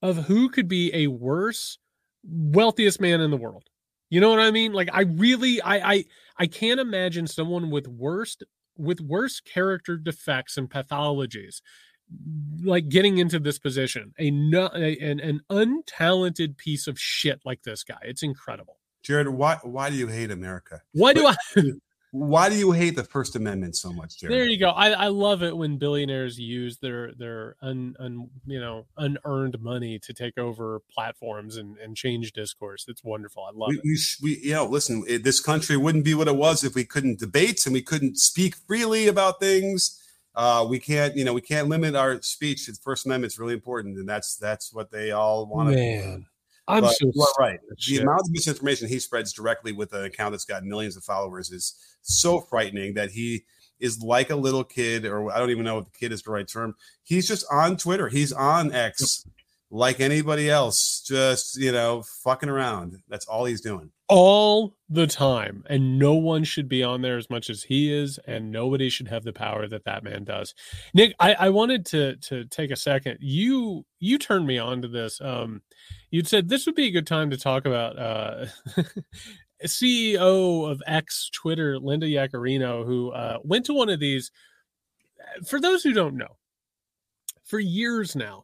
of who could be a worse, wealthiest man in the world. You know what I mean? Like I really I I I can't imagine someone with worst with worse character defects and pathologies like getting into this position. A, no, a an, an untalented piece of shit like this guy. It's incredible. Jared, why why do you hate America? Why do I Why do you hate the First Amendment so much, Jared? There you go. I, I love it when billionaires use their their un, un you know unearned money to take over platforms and, and change discourse. It's wonderful. I love we, it. We, we, you know, listen, it, this country wouldn't be what it was if we couldn't debate and we couldn't speak freely about things. Uh, we can't, you know, we can't limit our speech. The First Amendment's really important, and that's that's what they all want to. I'm But so right. The shit. amount of misinformation he spreads directly with an account that's got millions of followers is so frightening that he is like a little kid, or I don't even know if the kid is the right term. He's just on Twitter. He's on X like anybody else, just you know, fucking around. That's all he's doing. all the time and no one should be on there as much as he is and nobody should have the power that that man does nick i, I wanted to to take a second you you turned me on to this um you'd said this would be a good time to talk about uh ceo of x twitter linda yaccarino who uh went to one of these for those who don't know for years now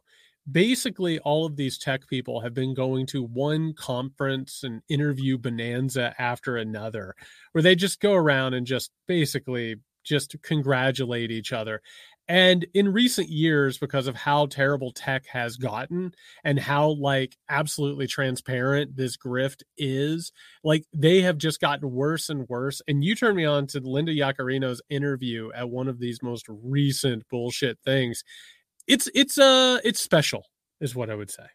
basically all of these tech people have been going to one conference and interview bonanza after another where they just go around and just basically just congratulate each other and in recent years because of how terrible tech has gotten and how like absolutely transparent this grift is like they have just gotten worse and worse. And you turned me on to linda yaccarino's interview at one of these most recent bullshit things. It's it's uh it's special is what i would say.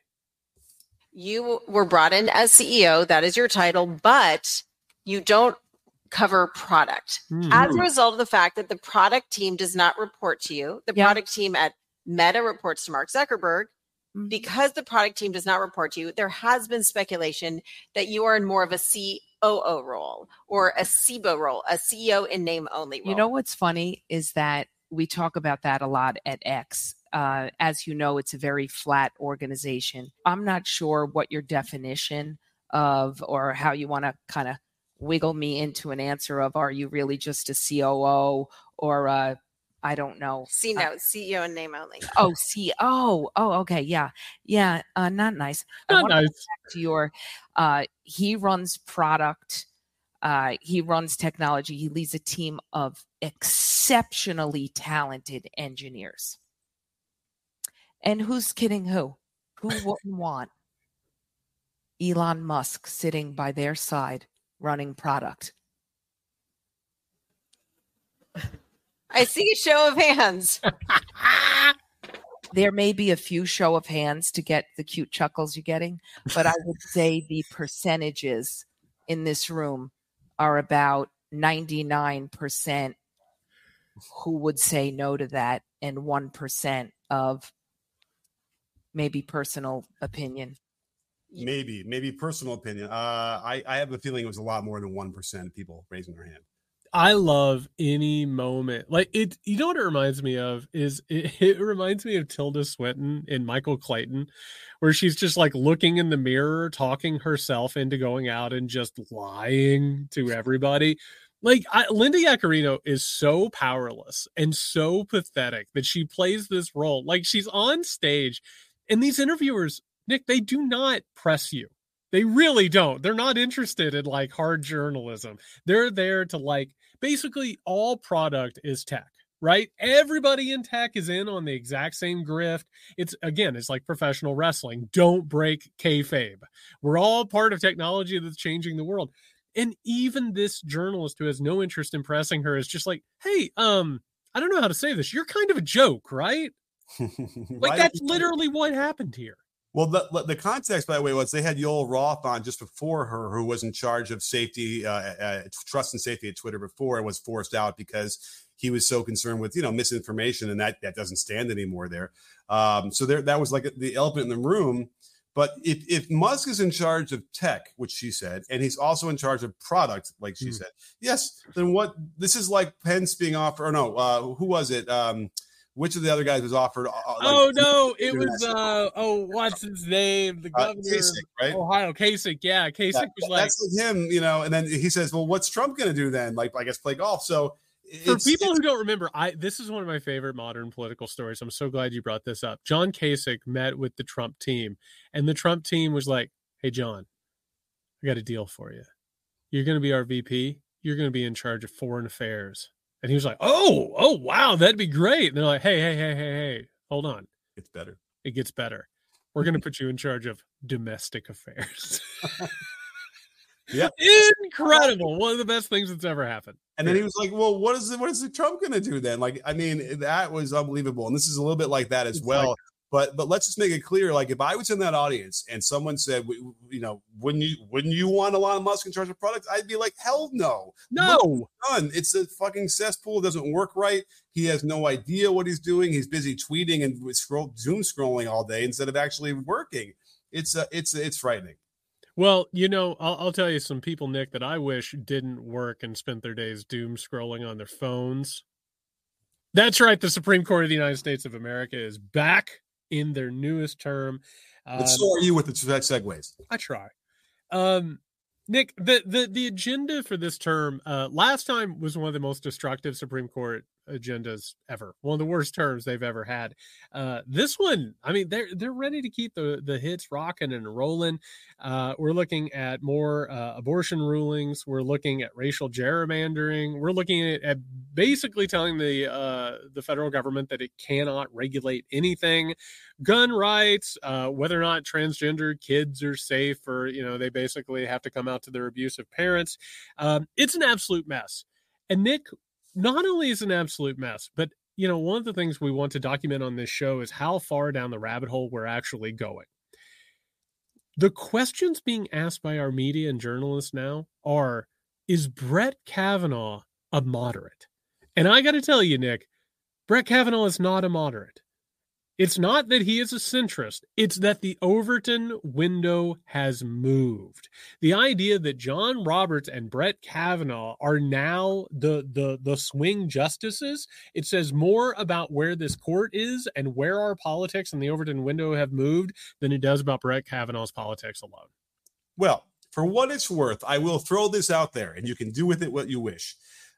You were brought in as CEO, that is your title, but you don't cover product. Hmm. As a result of the fact that the product team does not report to you, the Yeah. product team at Meta reports to Mark Zuckerberg. Mhm. Because the product team does not report to you, there has been speculation that you are in more of a COO role or a CINO role, a CEO in name only role. You know what's funny is that we talk about that a lot at X. uh, as you know, it's a very flat organization. I'm not sure what your definition of or how you want to kind of wiggle me into an answer of are you really just a COO or a I don't know. C note, CEO and name only. Oh, C. Oh, oh, okay, yeah, yeah. Uh, not nice. Not nice. To your, uh, he runs product. Uh, he runs technology. He leads a team of exceptionally talented engineers. And who's kidding who? Who wouldn't want Elon Musk sitting by their side running product? I see a show of hands. there may be a few show of hands to get the cute chuckles you're getting, but I would say the percentages in this room are about 99% who would say no to that and 1% of maybe personal opinion. Maybe, maybe personal opinion. Uh, I, I have a feeling it was a lot more than 1% of people raising their hand. I love any moment. Like it, you know what it reminds me of is it, it, reminds me of Tilda Swinton in Michael Clayton, where she's just like looking in the mirror, talking herself into going out and just lying to everybody. Like I, Linda Yaccarino is so powerless and so pathetic that she plays this role. Like she's on stage, and these interviewers, Nick, they do not press you. They really don't. They're not interested in like hard journalism. They're there to like basically all product is tech, right? Everybody in tech is in on the exact same grift. It's again, it's like professional wrestling. Don't break kayfabe. We're all part of technology that's changing the world. And even this journalist who has no interest in pressing her is just like, hey, um, I don't know how to say this. You're kind of a joke, right? like that's literally what happened here. Well, the, the context, by the way, was they had Yoel Roth on just before her, who was in charge of safety, uh, uh, trust and safety at Twitter before, and was forced out because he was so concerned with you know misinformation, and that that doesn't stand anymore there. Um, so there, that was like the elephant in the room. But if if Musk is in charge of tech, which she said, and he's also in charge of product, like she mm. said, yes, then what? This is like Pence being offered. Or no, uh, who was it? Um, which of the other guys was offered? Uh, like, oh no, it was uh oh, what's his name? The uh, governor, uh, Kasich, right? Ohio, Kasich. Yeah, Kasich was like that's like him, you know. And then he says, "Well, what's Trump going to do then? Like, I guess play golf." So for people who don't remember, I this is one of my favorite modern political stories. I'm so glad you brought this up. John Kasich met with the Trump team, and the Trump team was like, "Hey, John, I got a deal for you. You're going to be our VP. You're going to be in charge of foreign affairs." And he was like, "Oh, oh, wow, that'd be great." And they're like, "Hey, hey, hey, hey, hey, hold on. It's better. It gets better. We're going to put you in charge of domestic affairs." yeah, incredible. One of the best things that's ever happened. And then he was like, "Well, what is it? What is the Trump going to do then?" Like, I mean, that was unbelievable. And this is a little bit like that as it's well. Like, but but let's just make it clear. Like if I was in that audience and someone said, you know, wouldn't you wouldn't you want Elon Musk in charge of product? I'd be like, hell no, no, done. It's a fucking cesspool. It doesn't work right. He has no idea what he's doing. He's busy tweeting and scroll Zoom scrolling all day instead of actually working. It's uh, it's it's frightening. Well, you know, I'll, I'll, tell you some people, Nick, that I wish didn't work and spent their days doom scrolling on their phones. That's right. The Supreme Court of the United States of America is back in their newest term. Um, so are you with the segues? I try. Um, Nick, the, the the agenda for this term uh, last time was one of the most destructive Supreme Court agendas ever. One of the worst terms they've ever had. Uh, this one, I mean, they're they're ready to keep the the hits rocking and rolling. Uh, we're looking at more uh, abortion rulings. We're looking at racial gerrymandering. We're looking at, at basically telling the uh, the federal government that it cannot regulate anything, gun rights, uh, whether or not transgender kids are safe, or you know they basically have to come out to their abusive parents. Um, it's an absolute mess. And Nick, not only is an absolute mess, but you know, one of the things we want to document on this show is how far down the rabbit hole we're actually going. The questions being asked by our media and journalists now are Is Brett Kavanaugh a moderate? And I got to tell you, Nick, Brett Kavanaugh is not a moderate. It's not that he is a centrist. It's that the Overton window has moved. The idea that John Roberts and Brett Kavanaugh are now the the the swing justices, it says more about where this court is and where our politics and the Overton window have moved than it does about Brett Kavanaugh's politics alone. Well, for what it's worth, I will throw this out there and you can do with it what you wish.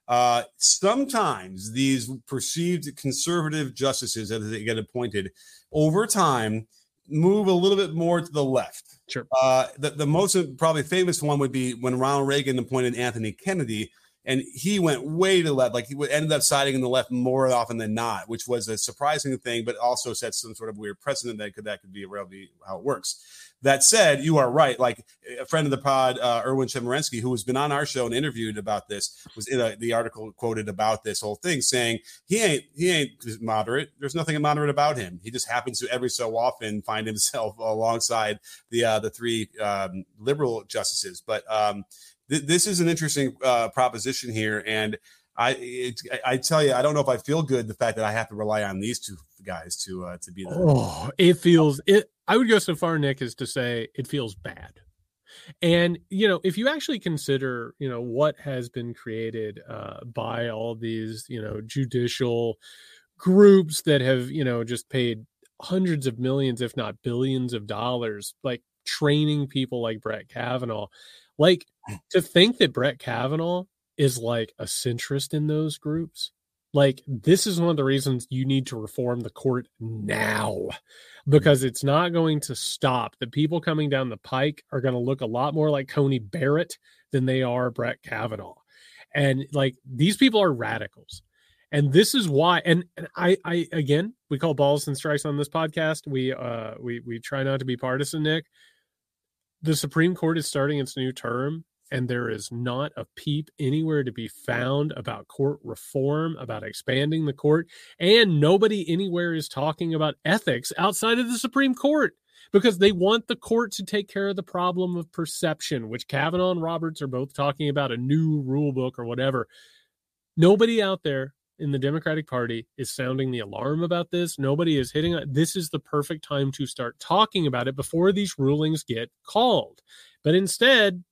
Uh, sometimes these perceived conservative justices as they get appointed over time move a little bit more to the left. Sure. Uh, the, the most probably famous one would be when Ronald Reagan appointed Anthony Kennedy, and he went way to the left. Like he would ended up siding in the left more often than not, which was a surprising thing, but also set some sort of weird precedent that could that could be really how it works. That said, you are right. Like a friend of the pod, uh, Erwin Chemerinsky, who has been on our show and interviewed about this, was in a, the article quoted about this whole thing, saying he ain't he ain't moderate. There's nothing moderate about him. He just happens to every so often find himself alongside the uh, the three um, liberal justices. But um, th- this is an interesting uh, proposition here, and I it, I tell you, I don't know if I feel good the fact that I have to rely on these two guys to uh, to be there. Oh, it feels it. I would go so far, Nick, as to say it feels bad. And you know, if you actually consider, you know, what has been created uh, by all these, you know, judicial groups that have, you know, just paid hundreds of millions, if not billions of dollars, like training people like Brett Kavanaugh, like to think that Brett Kavanaugh is like a centrist in those groups like this is one of the reasons you need to reform the court now because it's not going to stop. The people coming down the pike are going to look a lot more like coney barrett than they are brett kavanaugh. And like these people are radicals. And this is why and, and i i again we call balls and strikes on this podcast. We uh we we try not to be partisan nick. The supreme court is starting its new term and there is not a peep anywhere to be found about court reform, about expanding the court, and nobody anywhere is talking about ethics outside of the Supreme Court because they want the court to take care of the problem of perception, which Kavanaugh and Roberts are both talking about a new rule book or whatever. Nobody out there in the Democratic Party is sounding the alarm about this. Nobody is hitting it. This is the perfect time to start talking about it before these rulings get called. But instead,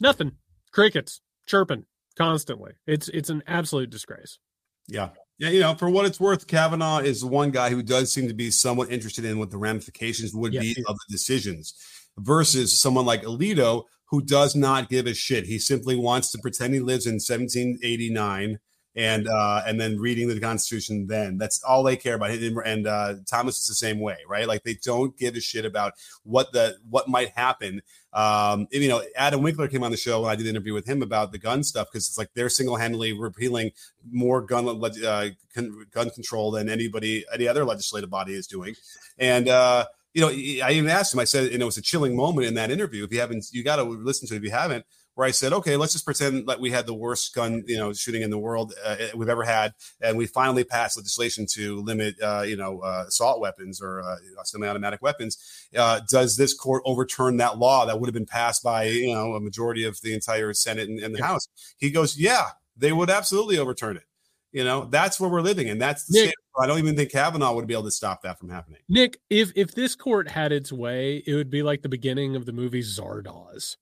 Nothing. Crickets chirping constantly. It's it's an absolute disgrace. Yeah. Yeah, you know, for what it's worth, Kavanaugh is one guy who does seem to be somewhat interested in what the ramifications would yes, be of the decisions versus someone like Alito who does not give a shit. He simply wants to pretend he lives in 1789 and uh, and then reading the Constitution. Then that's all they care about. And uh, Thomas is the same way, right? Like they don't give a shit about what the what might happen. Um, and, you know, Adam Winkler came on the show and I did an interview with him about the gun stuff because it's like they're single handedly repealing more gun uh, gun control than anybody any other legislative body is doing, and. uh you know, I even asked him. I said, and it was a chilling moment in that interview. If you haven't, you got to listen to it. If you haven't, where I said, okay, let's just pretend that we had the worst gun, you know, shooting in the world uh, we've ever had, and we finally passed legislation to limit, uh, you know, uh, assault weapons or uh, semi-automatic weapons. Uh, does this court overturn that law that would have been passed by, you know, a majority of the entire Senate and, and the yeah. House? He goes, yeah, they would absolutely overturn it. You know, that's where we're living, and that's the Nick, I don't even think Kavanaugh would be able to stop that from happening. Nick, if if this court had its way, it would be like the beginning of the movie Zardoz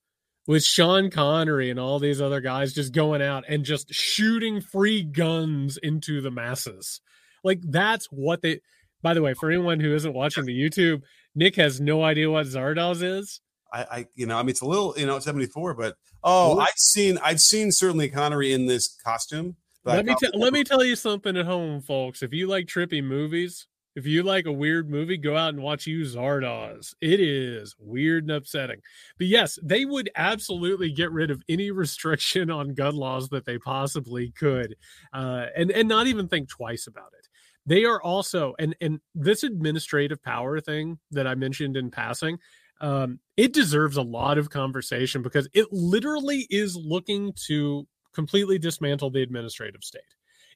with Sean Connery and all these other guys just going out and just shooting free guns into the masses. Like that's what they by the way, for anyone who isn't watching the YouTube, Nick has no idea what Zardoz is. I, I you know, I mean it's a little, you know, 74, but oh, I've seen I've seen certainly Connery in this costume. Let me t- let me tell you something at home, folks. If you like trippy movies, if you like a weird movie, go out and watch You Zardoz. It is weird and upsetting. But yes, they would absolutely get rid of any restriction on gun laws that they possibly could, uh, and and not even think twice about it. They are also and and this administrative power thing that I mentioned in passing. Um, it deserves a lot of conversation because it literally is looking to completely dismantle the administrative state.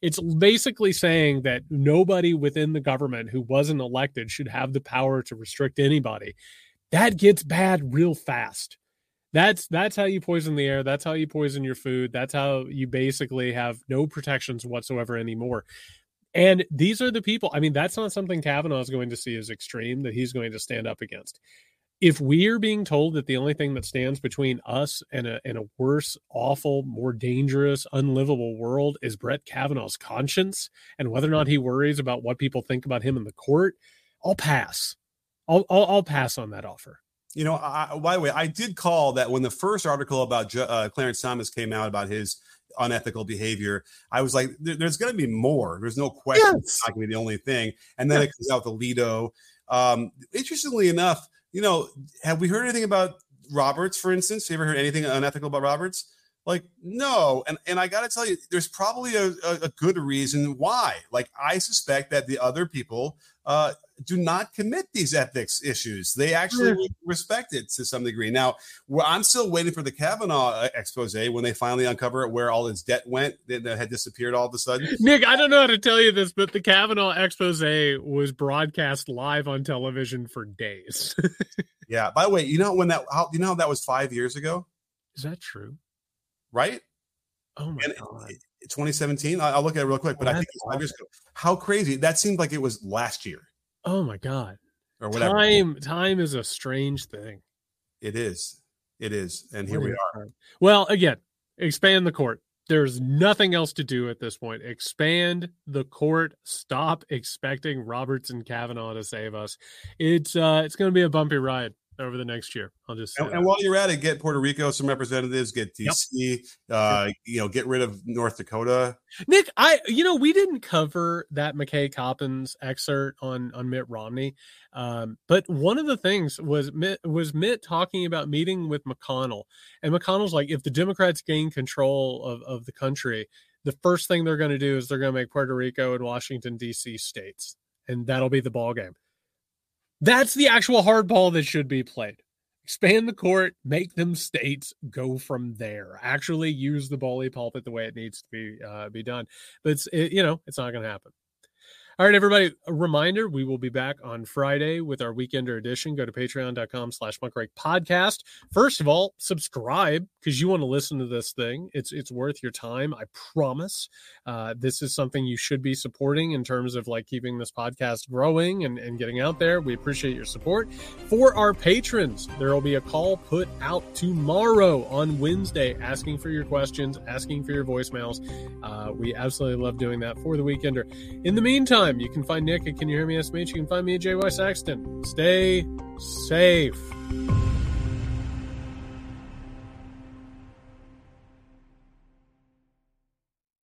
It's basically saying that nobody within the government who wasn't elected should have the power to restrict anybody. That gets bad real fast. That's that's how you poison the air. That's how you poison your food. That's how you basically have no protections whatsoever anymore. And these are the people. I mean, that's not something Kavanaugh is going to see as extreme that he's going to stand up against. If we're being told that the only thing that stands between us and a, and a worse, awful, more dangerous, unlivable world is Brett Kavanaugh's conscience and whether or not he worries about what people think about him in the court, I'll pass. I'll, I'll, I'll pass on that offer. You know, I, by the way, I did call that when the first article about uh, Clarence Thomas came out about his unethical behavior. I was like, there, there's going to be more. There's no question. Yes. It's not going to be the only thing. And then yes. it comes out the Alito. Um, interestingly enough, you know, have we heard anything about Roberts, for instance? Have you ever heard anything unethical about Roberts? Like, no. And and I got to tell you, there's probably a, a, a, good reason why. Like, I suspect that the other people uh, do not commit these ethics issues. They actually yeah. respect it to some degree. Now, I'm still waiting for the Kavanaugh uh, expose when they finally uncover where all his debt went that had disappeared all of a sudden. Nick, I don't know how to tell you this, but the Kavanaugh expose was broadcast live on television for days. yeah. By the way, you know when that how, you know that was five years ago. Is that true? Right. Oh my and god. 2017. I'll look at it real quick, but I think it's five years ago. How crazy! That seemed like it was last year. Oh my god! Or whatever. Time time is a strange thing. It is. It is, and here we are. Well, again, expand the court. There's nothing else to do at this point. Expand the court. Stop expecting Roberts and Kavanaugh to save us. It's uh, it's going to be a bumpy ride over the next year. I'll just and, and, while you're at it, get Puerto Rico some representatives, get DC, yep. uh, yep. you know, get rid of North Dakota. Nick, I you know we didn't cover that McKay Coppins excerpt on on Mitt Romney, um, but one of the things was Mitt was Mitt talking about meeting with McConnell, and McConnell's like, if the Democrats gain control of of the country, the first thing they're going to do is they're going to make Puerto Rico and Washington D.C. states, and that'll be the ball game. That's the actual hardball that should be played. Expand the court, make them states, go from there. Actually, use the bully pulpit the way it needs to be uh, be done. But it's it, you know it's not going to happen. All right, everybody. A reminder: we will be back on Friday with our weekender edition. Go to patreon.com slash muckrake podcast. First of all, subscribe because you want to listen to this thing. It's it's worth your time. I promise. Uh, this is something you should be supporting in terms of like keeping this podcast growing and, and getting out there. We appreciate your support. For our patrons, there will be a call put out tomorrow on Wednesday asking for your questions, asking for your voicemails. Uh, we absolutely love doing that for the weekender. In the meantime, time. You can find Nick at Can You Hear Me SMH. You can find me at JY Sexton. Stay safe.